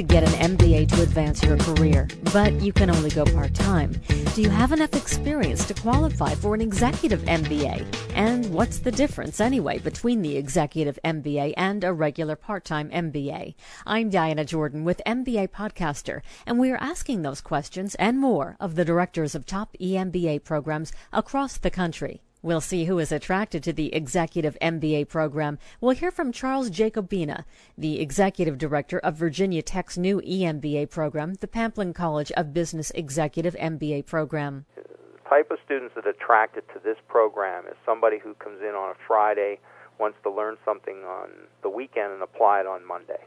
to get an MBA to advance your career, but you can only go part time. Do you have enough experience to qualify for an executive MBA? And what's the difference anyway between the executive MBA and a regular part time MBA? I'm Diana Jordan with MBA Podcaster, and we are asking those questions and more of the directors of top EMBA programs across the country. We'll see who is attracted to the Executive MBA program. We'll hear from Charles Jacobina, the Executive Director of Virginia Tech's new EMBA program, the Pamplin College of Business Executive MBA program. The type of students that are attracted to this program is somebody who comes in on a Friday, wants to learn something on the weekend and apply it on Monday.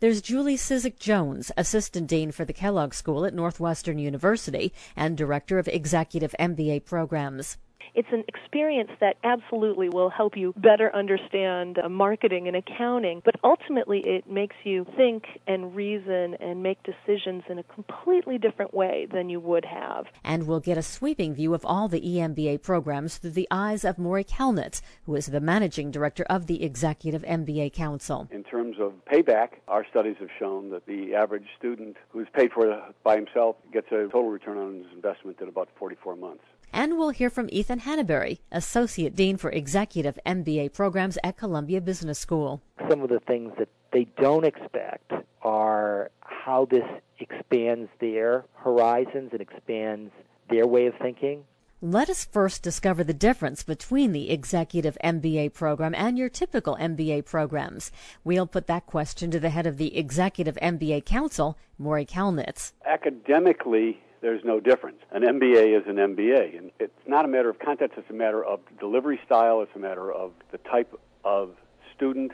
There's Julie Cizik Jones, Assistant Dean for the Kellogg School at Northwestern University and Director of Executive MBA programs it's an experience that absolutely will help you better understand uh, marketing and accounting, but ultimately it makes you think and reason and make decisions in a completely different way than you would have. And we'll get a sweeping view of all the EMBA programs through the eyes of Maury Kalnitz, who is the managing director of the Executive MBA Council. In terms of payback, our studies have shown that the average student who's paid for it by himself gets a total return on his investment in about 44 months. And we'll hear from Ethan Hanabury, Associate Dean for Executive MBA Programs at Columbia Business School. Some of the things that they don't expect are how this expands their horizons and expands their way of thinking. Let us first discover the difference between the Executive MBA program and your typical MBA programs. We'll put that question to the head of the Executive MBA Council, Maury Kalnitz. Academically, there's no difference. An MBA is an MBA, and it's not a matter of content, it's a matter of delivery style, it's a matter of the type of student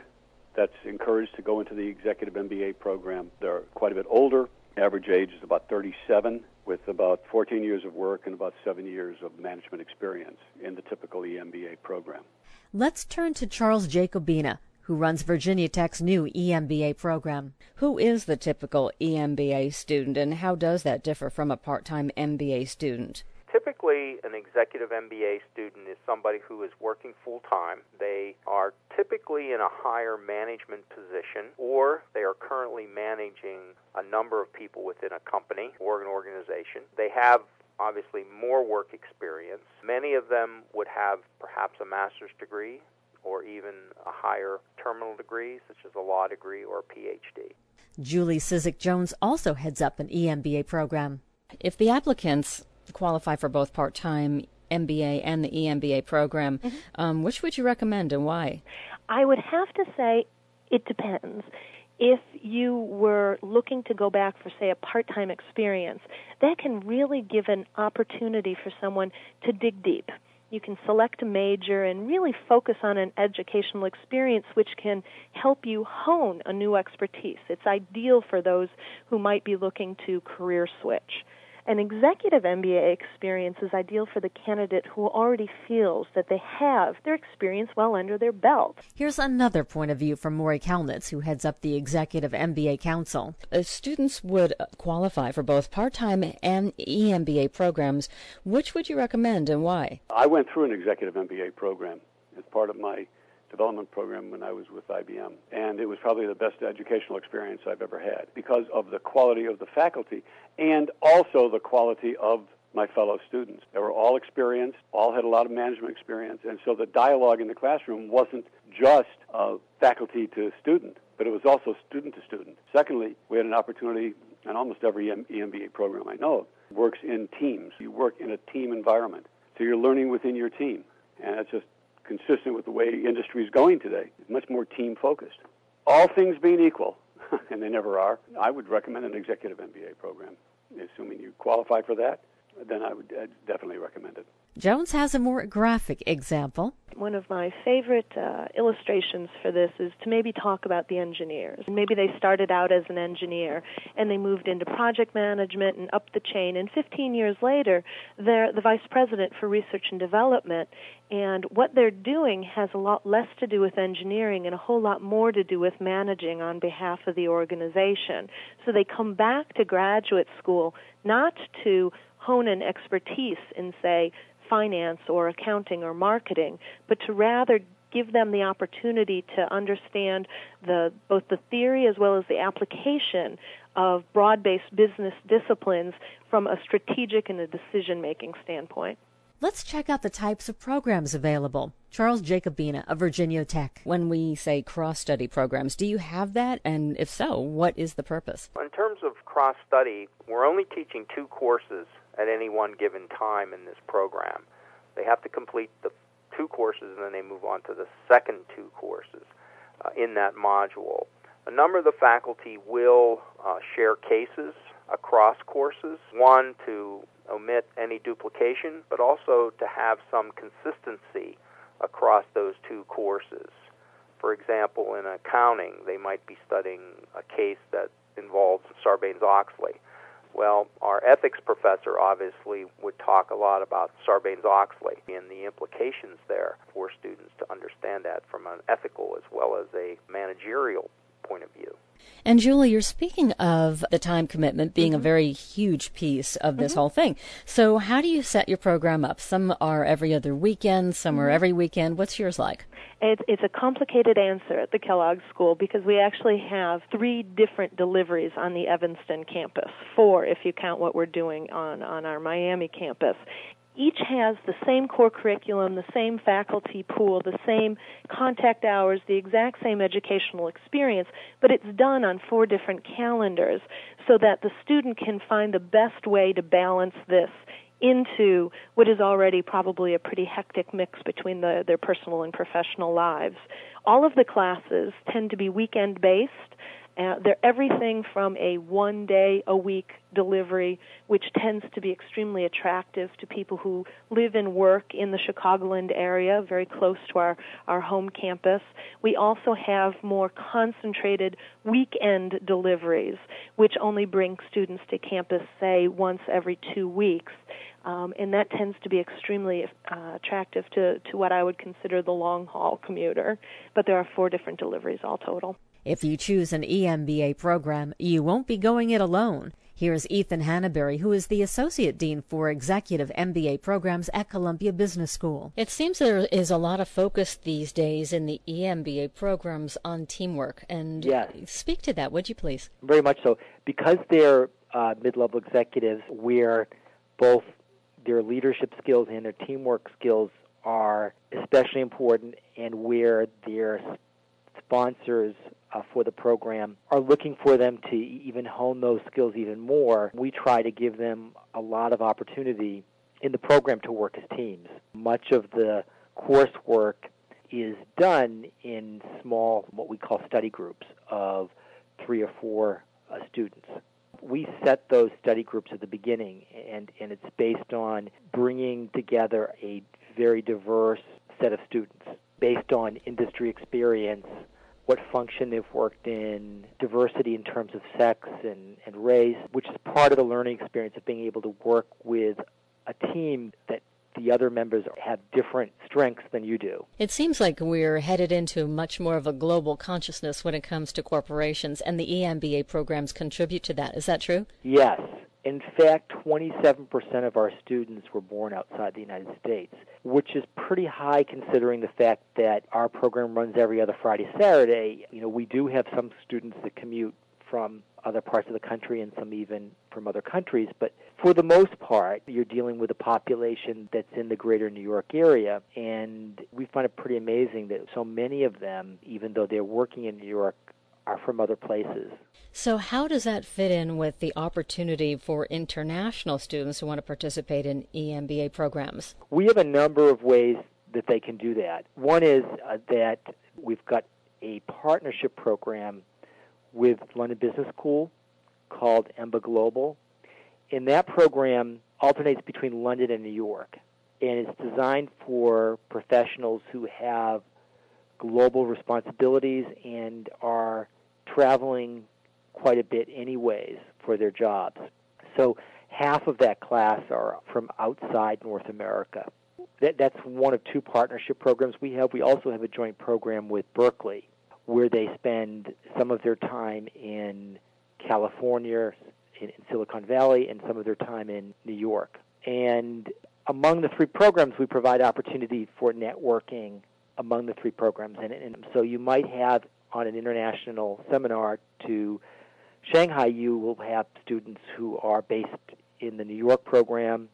that's encouraged to go into the executive MBA program. They're quite a bit older. Average age is about 37, with about 14 years of work and about seven years of management experience in the typical EMBA program. Let's turn to Charles Jacobina, who runs Virginia Tech's new EMBA program. Who is the typical EMBA student and how does that differ from a part time MBA student? Typically, an executive MBA student is somebody who is working full time. They are typically in a higher management position, or they are currently managing a number of people within a company or an organization. They have obviously more work experience. Many of them would have perhaps a master's degree or even a higher terminal degree, such as a law degree or a PhD. Julie Cizik Jones also heads up an EMBA program. If the applicants qualify for both part time MBA and the EMBA program, mm-hmm. um, which would you recommend and why? I would have to say it depends. If you were looking to go back for, say, a part time experience, that can really give an opportunity for someone to dig deep you can select a major and really focus on an educational experience which can help you hone a new expertise. It's ideal for those who might be looking to career switch. An executive MBA experience is ideal for the candidate who already feels that they have their experience well under their belt. Here's another point of view from Maury Kalnitz, who heads up the Executive MBA Council. Uh, students would qualify for both part time and EMBA programs. Which would you recommend and why? I went through an Executive MBA program as part of my development program when I was with IBM. And it was probably the best educational experience I've ever had because of the quality of the faculty and also the quality of my fellow students. They were all experienced, all had a lot of management experience, and so the dialogue in the classroom wasn't just faculty to student, but it was also student to student. Secondly, we had an opportunity, and almost every EMBA program I know works in teams. You work in a team environment, so you're learning within your team, and it's just consistent with the way industry is going today. Much more team focused. All things being equal, and they never are, I would recommend an executive MBA program. Assuming you qualify for that, then I would definitely recommend it. Jones has a more graphic example. One of my favorite uh, illustrations for this is to maybe talk about the engineers. Maybe they started out as an engineer and they moved into project management and up the chain, and 15 years later, they're the vice president for research and development. And what they're doing has a lot less to do with engineering and a whole lot more to do with managing on behalf of the organization. So they come back to graduate school not to hone an expertise in, say, finance or accounting or marketing, but to rather give them the opportunity to understand the both the theory as well as the application of broad based business disciplines from a strategic and a decision making standpoint. Let's check out the types of programs available. Charles Jacobina of Virginia Tech. When we say cross study programs, do you have that? And if so, what is the purpose? In terms of cross study, we're only teaching two courses at any one given time in this program. They have to complete the two courses and then they move on to the second two courses uh, in that module. A number of the faculty will uh, share cases across courses, one to omit any duplication, but also to have some consistency across those two courses. For example, in accounting, they might be studying a case that involves Sarbanes Oxley. Well, our ethics professor obviously would talk a lot about Sarbanes Oxley and the implications there for students to understand that from an ethical as well as a managerial point of view. And Julie, you're speaking of the time commitment being mm-hmm. a very huge piece of this mm-hmm. whole thing. So, how do you set your program up? Some are every other weekend, some mm-hmm. are every weekend. What's yours like? It's, it's a complicated answer at the Kellogg School because we actually have three different deliveries on the Evanston campus. Four, if you count what we're doing on, on our Miami campus each has the same core curriculum, the same faculty pool, the same contact hours, the exact same educational experience, but it's done on four different calendars so that the student can find the best way to balance this into what is already probably a pretty hectic mix between the, their personal and professional lives. All of the classes tend to be weekend based uh, they're everything from a one day a week delivery, which tends to be extremely attractive to people who live and work in the Chicagoland area, very close to our, our home campus. We also have more concentrated weekend deliveries, which only bring students to campus, say, once every two weeks. Um, and that tends to be extremely uh, attractive to, to what I would consider the long haul commuter. But there are four different deliveries all total. If you choose an EMBA program, you won't be going it alone. Here's Ethan Hanabury, who is the Associate Dean for Executive MBA programs at Columbia Business School. It seems there is a lot of focus these days in the EMBA programs on teamwork. And yes. speak to that, would you please? Very much so. Because they're uh, mid level executives, where both their leadership skills and their teamwork skills are especially important, and where their sponsors uh, for the program are looking for them to even hone those skills even more, we try to give them a lot of opportunity in the program to work as teams. Much of the coursework is done in small, what we call study groups of three or four uh, students. We set those study groups at the beginning, and, and it's based on bringing together a very diverse set of students based on industry experience what function they've worked in, diversity in terms of sex and, and race, which is part of the learning experience of being able to work with a team that the other members have different strengths than you do. It seems like we're headed into much more of a global consciousness when it comes to corporations, and the EMBA programs contribute to that. Is that true? Yes. In fact, 27% of our students were born outside the United States, which is pretty high considering the fact that our program runs every other Friday, Saturday. You know, we do have some students that commute from other parts of the country and some even from other countries, but for the most part, you're dealing with a population that's in the greater New York area, and we find it pretty amazing that so many of them, even though they're working in New York, are from other places. So, how does that fit in with the opportunity for international students who want to participate in EMBA programs? We have a number of ways that they can do that. One is uh, that we've got a partnership program with London Business School called EMBA Global. And that program alternates between London and New York. And it's designed for professionals who have global responsibilities and are traveling quite a bit anyways for their jobs. So half of that class are from outside North America. That, that's one of two partnership programs we have. We also have a joint program with Berkeley where they spend some of their time in California, in, in Silicon Valley, and some of their time in New York. And among the three programs, we provide opportunity for networking among the three programs. And, and so you might have on an international seminar to Shanghai you will have students who are based in the New York program,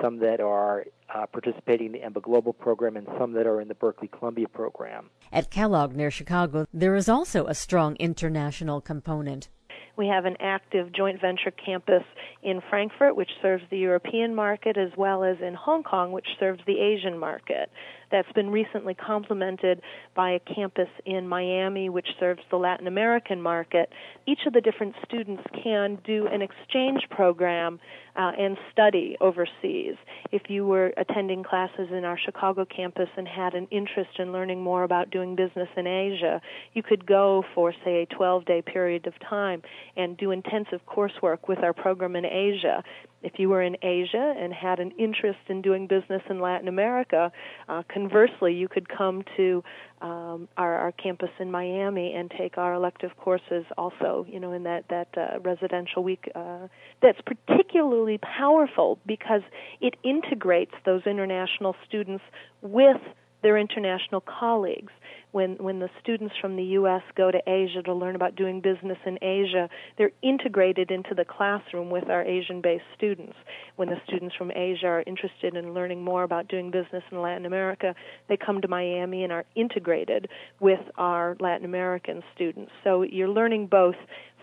some that are uh, participating in the EMBA Global program, and some that are in the Berkeley Columbia program. At Kellogg near Chicago, there is also a strong international component. We have an active joint venture campus in Frankfurt, which serves the European market, as well as in Hong Kong, which serves the Asian market that's been recently complemented by a campus in Miami, which serves the Latin American market. Each of the different students can do an exchange program uh, and study overseas. If you were attending classes in our Chicago campus and had an interest in learning more about doing business in Asia, you could go for, say, a 12 day period of time and do intensive coursework with our program in Asia if you were in Asia and had an interest in doing business in Latin America, uh, conversely, you could come to um, our, our campus in Miami and take our elective courses also, you know, in that that uh, residential week. Uh, that's particularly powerful because it integrates those international students with their international colleagues when when the students from the US go to Asia to learn about doing business in Asia, they're integrated into the classroom with our Asian-based students. When the students from Asia are interested in learning more about doing business in Latin America, they come to Miami and are integrated with our Latin American students. So you're learning both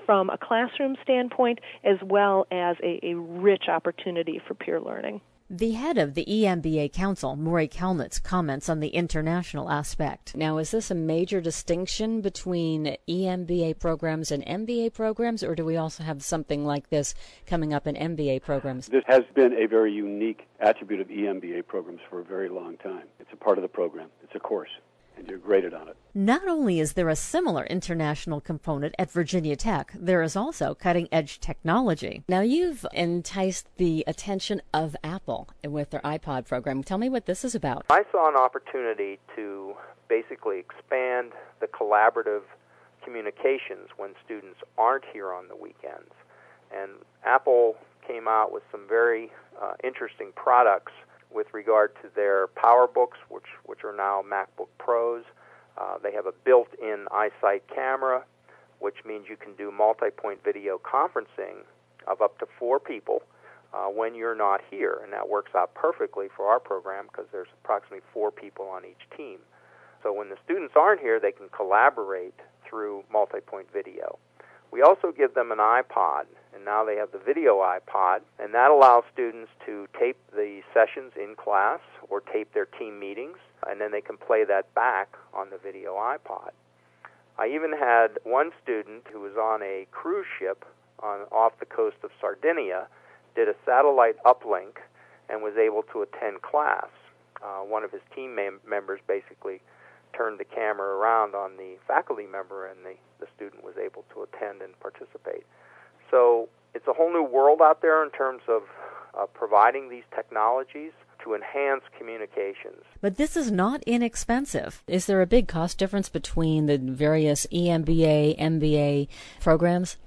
from a classroom standpoint as well as a, a rich opportunity for peer learning. The head of the EMBA Council, Maury Kalnitz, comments on the international aspect. Now, is this a major distinction between EMBA programs and MBA programs, or do we also have something like this coming up in MBA programs? This has been a very unique attribute of EMBA programs for a very long time. It's a part of the program, it's a course and you're graded on it. Not only is there a similar international component at Virginia Tech, there is also cutting edge technology. Now, you've enticed the attention of Apple with their iPod program. Tell me what this is about. I saw an opportunity to basically expand the collaborative communications when students aren't here on the weekends. And Apple came out with some very uh, interesting products with regard to their PowerBooks, which which are now MacBook Pros. Uh, they have a built-in iSight camera, which means you can do multi-point video conferencing of up to four people uh, when you're not here, and that works out perfectly for our program because there's approximately four people on each team. So when the students aren't here, they can collaborate through multi-point video. We also give them an iPod, and now they have the video iPod, and that allows students to tape the sessions in class or tape their team meetings, and then they can play that back on the video iPod. I even had one student who was on a cruise ship on off the coast of Sardinia, did a satellite uplink, and was able to attend class. Uh, one of his team mem- members basically turned the camera around on the faculty member, and the, the student was able to attend and participate. So it's a whole new world out there in terms of uh, providing these technologies to enhance communications. But this is not inexpensive. Is there a big cost difference between the various EMBA, MBA programs?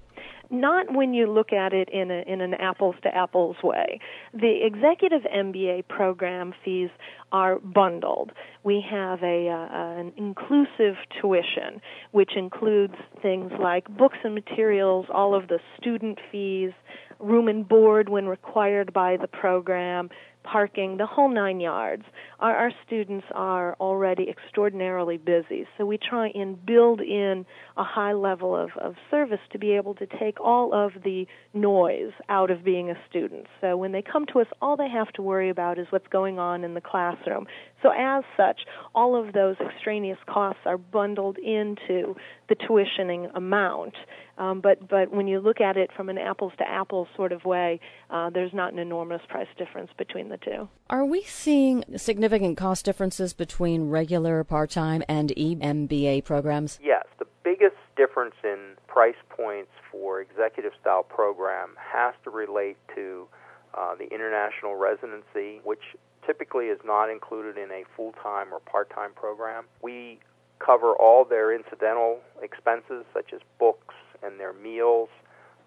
Not when you look at it in, a, in an apples to apples way. The executive MBA program fees are bundled. We have a uh, an inclusive tuition, which includes things like books and materials, all of the student fees, room and board when required by the program, parking, the whole nine yards. Our, our students are already extraordinarily busy, so we try and build in a high level of, of service to be able to take all of the noise out of being a student. So when they come to us, all they have to worry about is what's going on in the classroom. So as such, all of those extraneous costs are bundled into the tuitioning amount. Um, but but when you look at it from an apples to apples sort of way, uh, there's not an enormous price difference between the two. Are we seeing significant cost differences between regular part-time and EMBA programs? Yes, the biggest difference in price points for executive style program has to relate to uh, the international residency, which typically is not included in a full-time or part-time program. We cover all their incidental expenses such as books and their meals.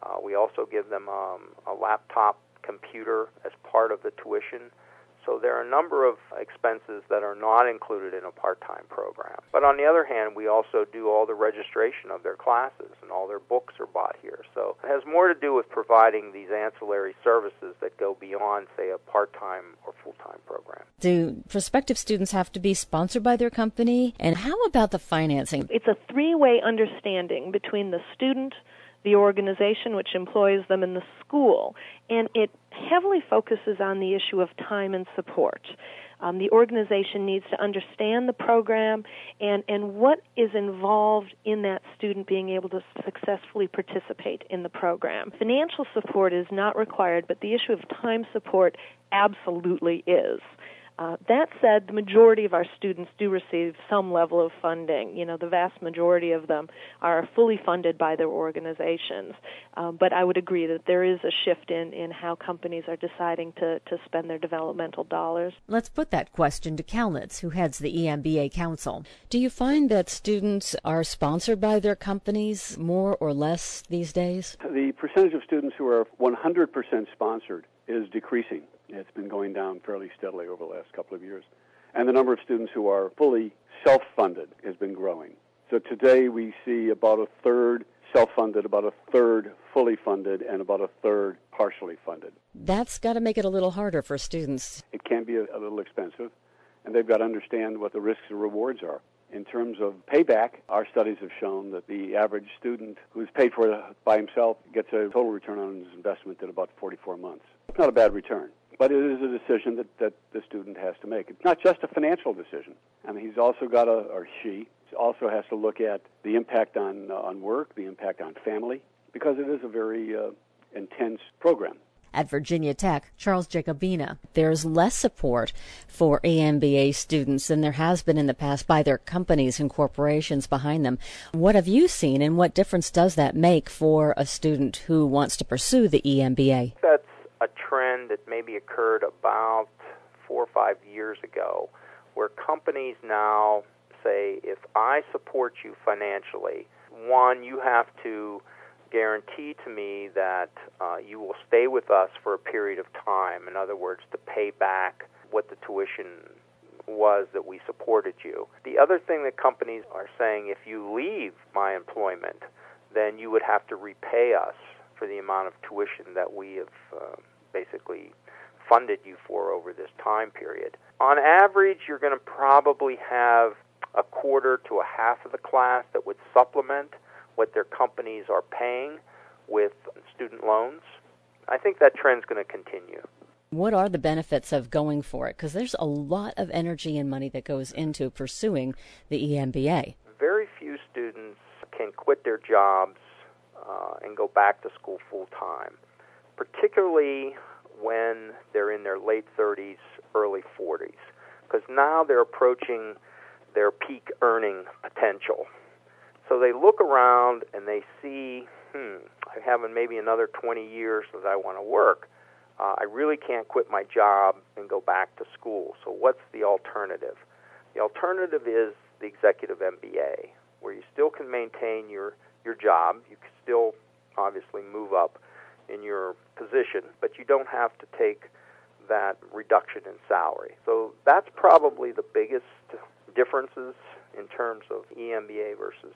Uh, we also give them um, a laptop computer as part of the tuition So there are a number of expenses that are not included in a part-time program. But on the other hand, we also do all the registration of their classes and all their books are bought here. So it has more to do with providing these ancillary services that go beyond, say, a part-time or full-time program. Do prospective students have to be sponsored by their company? And how about the financing? It's a three-way understanding between the student, the organization which employs them, in the school. And it heavily focuses on the issue of time and support. Um, the organization needs to understand the program and, and what is involved in that student being able to successfully participate in the program. Financial support is not required, but the issue of time support absolutely is. Uh, that said, the majority of our students do receive some level of funding. You know, the vast majority of them are fully funded by their organizations. Um, but I would agree that there is a shift in, in how companies are deciding to, to spend their developmental dollars. Let's put that question to Kalnitz, who heads the EMBA Council. Do you find that students are sponsored by their companies more or less these days? The percentage of students who are 100% sponsored is decreasing. It's been going down fairly steadily over the last couple of years. And the number of students who are fully self funded has been growing. So today we see about a third self funded, about a third fully funded, and about a third partially funded. That's got to make it a little harder for students. It can be a, a little expensive, and they've got to understand what the risks and rewards are. In terms of payback, our studies have shown that the average student who's paid for it by himself gets a total return on his investment in about 44 months. It's not a bad return. But it is a decision that, that the student has to make. It's not just a financial decision. I mean, he's also got a, or she also has to look at the impact on, uh, on work, the impact on family, because it is a very uh, intense program. At Virginia Tech, Charles Jacobina. There's less support for EMBA students than there has been in the past by their companies and corporations behind them. What have you seen, and what difference does that make for a student who wants to pursue the EMBA? That's a trend that maybe occurred about four or five years ago, where companies now say, if I support you financially, one, you have to guarantee to me that uh, you will stay with us for a period of time. In other words, to pay back what the tuition was that we supported you. The other thing that companies are saying, if you leave my employment, then you would have to repay us for the amount of tuition that we have uh, basically funded you for over this time period. On average, you're going to probably have a quarter to a half of the class that would supplement what their companies are paying with student loans. I think that trend's going to continue. What are the benefits of going for it? Because there's a lot of energy and money that goes into pursuing the EMBA. Very few students can quit their jobs uh, and go back to school full time, particularly when they're in their late 30s, early 40s, because now they're approaching their peak earning potential. So they look around and they see, hmm, I have maybe another 20 years that I want to work. Uh, I really can't quit my job and go back to school. So what's the alternative? The alternative is the executive MBA, where you still can maintain your your job. You can still obviously move up in your position, but you don't have to take that reduction in salary. So that's probably the biggest differences in terms of EMBA versus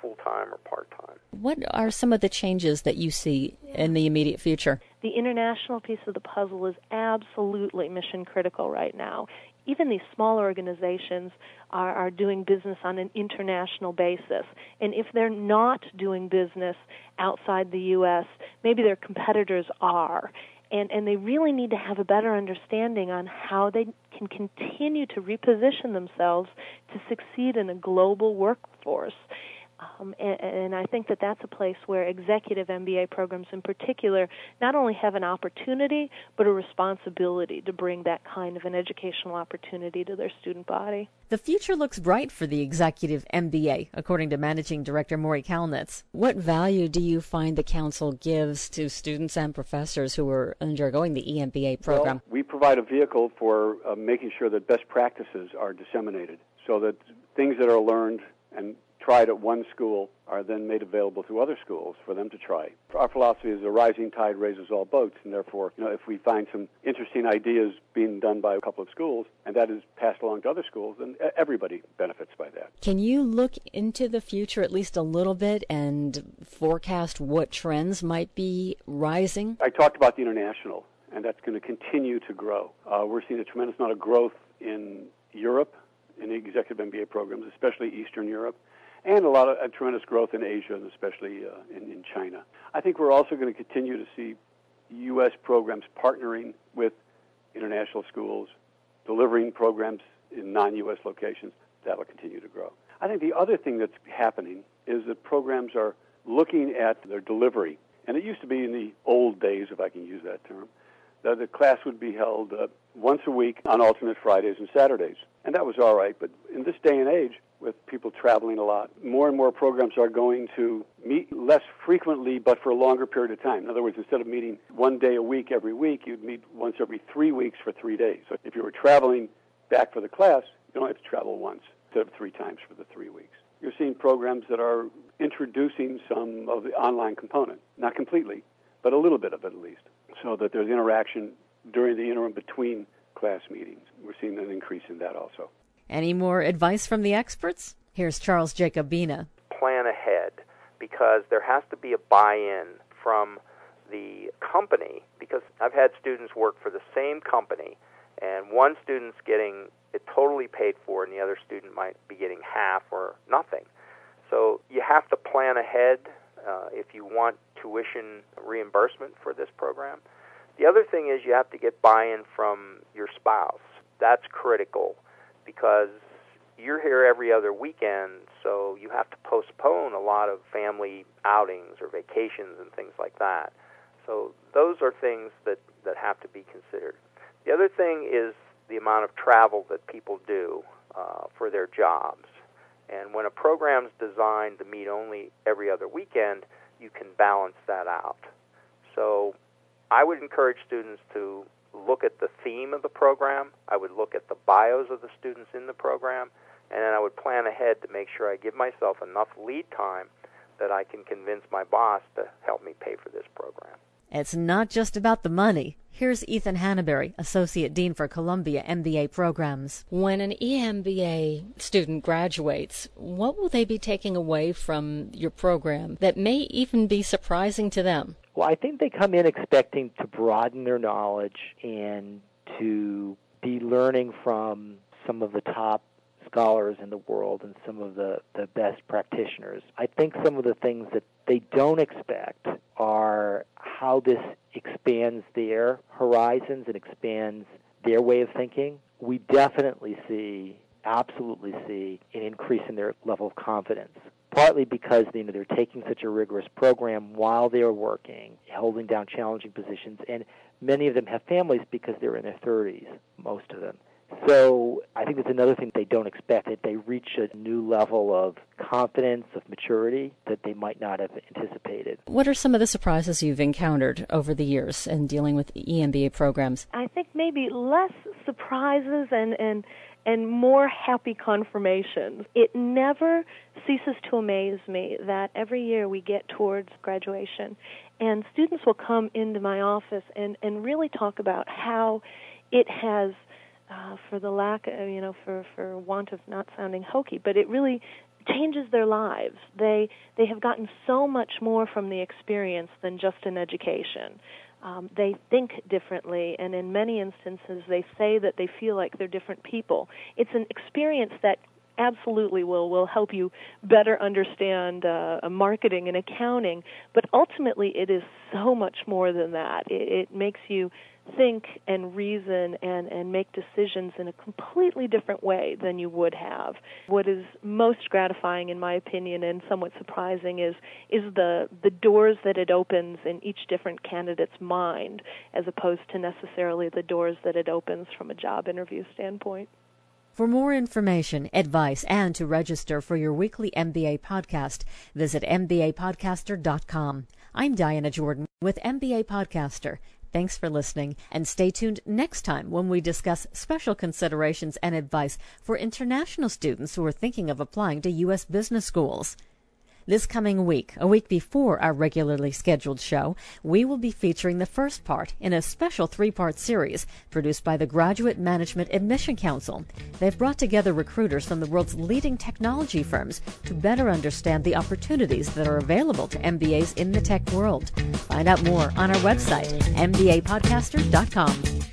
full time or part time. What are some of the changes that you see in the immediate future? The international piece of the puzzle is absolutely mission critical right now. Even these small organizations are, are doing business on an international basis. And if they're not doing business outside the U.S., maybe their competitors are and, and they really need to have a better understanding on how they can continue to reposition themselves to succeed in a global workforce. Um, and, and, I think that that's a place where executive MBA programs in particular not only have an opportunity, but a responsibility to bring that kind of an educational opportunity to their student body. The future looks bright for the executive MBA, according to Managing Director Maury Kalnitz. What value do you find the Council gives to students and professors who are undergoing the EMBA program? Well, we provide a vehicle for uh, making sure that best practices are disseminated so that things that are learned and tried at one school are then made available to other schools for them to try. Our philosophy is a rising tide raises all boats, and therefore, you know, if we find some interesting ideas being done by a couple of schools and that is passed along to other schools, then everybody benefits by that. Can you look into the future at least a little bit and forecast what trends might be rising? I talked about the international, and that's going to continue to grow. Uh, we're seeing a tremendous amount of growth in Europe in the executive MBA programs, especially Eastern Europe and a lot of uh, tremendous growth in Asia and especially uh, in, in China. I think we're also going to continue to see U.S. programs partnering with international schools, delivering programs in non-U.S. locations. That'll continue to grow. I think the other thing that's happening is that programs are looking at their delivery. And it used to be in the old days, if I can use that term, that the class would be held uh, once a week on alternate Fridays and Saturdays. And that was all right. But in this day and age, with people traveling a lot. More and more programs are going to meet less frequently, but for a longer period of time. In other words, instead of meeting one day a week every week, you'd meet once every three weeks for three days. So if you were traveling back for the class, you don't have to travel once instead of three times for the three weeks. You're seeing programs that are introducing some of the online component, not completely, but a little bit of it at least, so that there's interaction during the interim between class meetings. We're seeing an increase in that also. Any more advice from the experts? Here's Charles Jacobina. Plan ahead because there has to be a buy in from the company because I've had students work for the same company and one student's getting it totally paid for and the other student might be getting half or nothing. So you have to plan ahead uh, if you want tuition reimbursement for this program. The other thing is you have to get buy in from your spouse. That's critical because you're here every other weekend, so you have to postpone a lot of family outings or vacations and things like that. So those are things that, that have to be considered. The other thing is the amount of travel that people do uh, for their jobs. And when a program's designed to meet only every other weekend, you can balance that out. So I would encourage students to look at the theme of the program. I would look at the bios of the students in the program, and then I would plan ahead to make sure I give myself enough lead time that I can convince my boss to help me pay for this program. It's not just about the money. Here's Ethan Hanabury, Associate Dean for Columbia MBA Programs. When an EMBA student graduates, what will they be taking away from your program that may even be surprising to them? Well, I think they come in expecting to broaden their knowledge and to be learning from some of the top scholars in the world and some of the, the best practitioners. I think some of the things that they don't expect are how this expands their horizons and expands their way of thinking. We definitely see, absolutely see, an increase in their level of confidence partly because you know they're taking such a rigorous program while they're working, holding down challenging positions, and many of them have families because they're in their 30s, most of them. So I think that's another thing they don't expect that they reach a new level of confidence, of maturity that they might not have anticipated. What are some of the surprises you've encountered over the years in dealing with EMBA programs? I think maybe less surprises and and and more happy confirmations. It never ceases to amaze me that every year we get towards graduation and students will come into my office and, and really talk about how it has uh, for the lack of, you know, for, for want of not sounding hokey, but it really changes their lives. They they have gotten so much more from the experience than just an education um, they think differently, and in many instances, they say that they feel like they're different people. It's an experience that absolutely will will help you better understand uh, marketing and accounting. But ultimately, it is so much more than that. It, it makes you think and reason and, and make decisions in a completely different way than you would have. What is most gratifying in my opinion and somewhat surprising is is the the doors that it opens in each different candidate's mind as opposed to necessarily the doors that it opens from a job interview standpoint. For more information, advice, and to register for your weekly MBA podcast, visit MBApodcaster.com. I'm Diana Jordan with MBA Podcaster Thanks for listening, and stay tuned next time when we discuss special considerations and advice for international students who are thinking of applying to U.S. business schools. This coming week, a week before our regularly scheduled show, we will be featuring the first part in a special three part series produced by the Graduate Management Admission Council. They've brought together recruiters from the world's leading technology firms to better understand the opportunities that are available to MBAs in the tech world. Find out more on our website, mbapodcaster.com.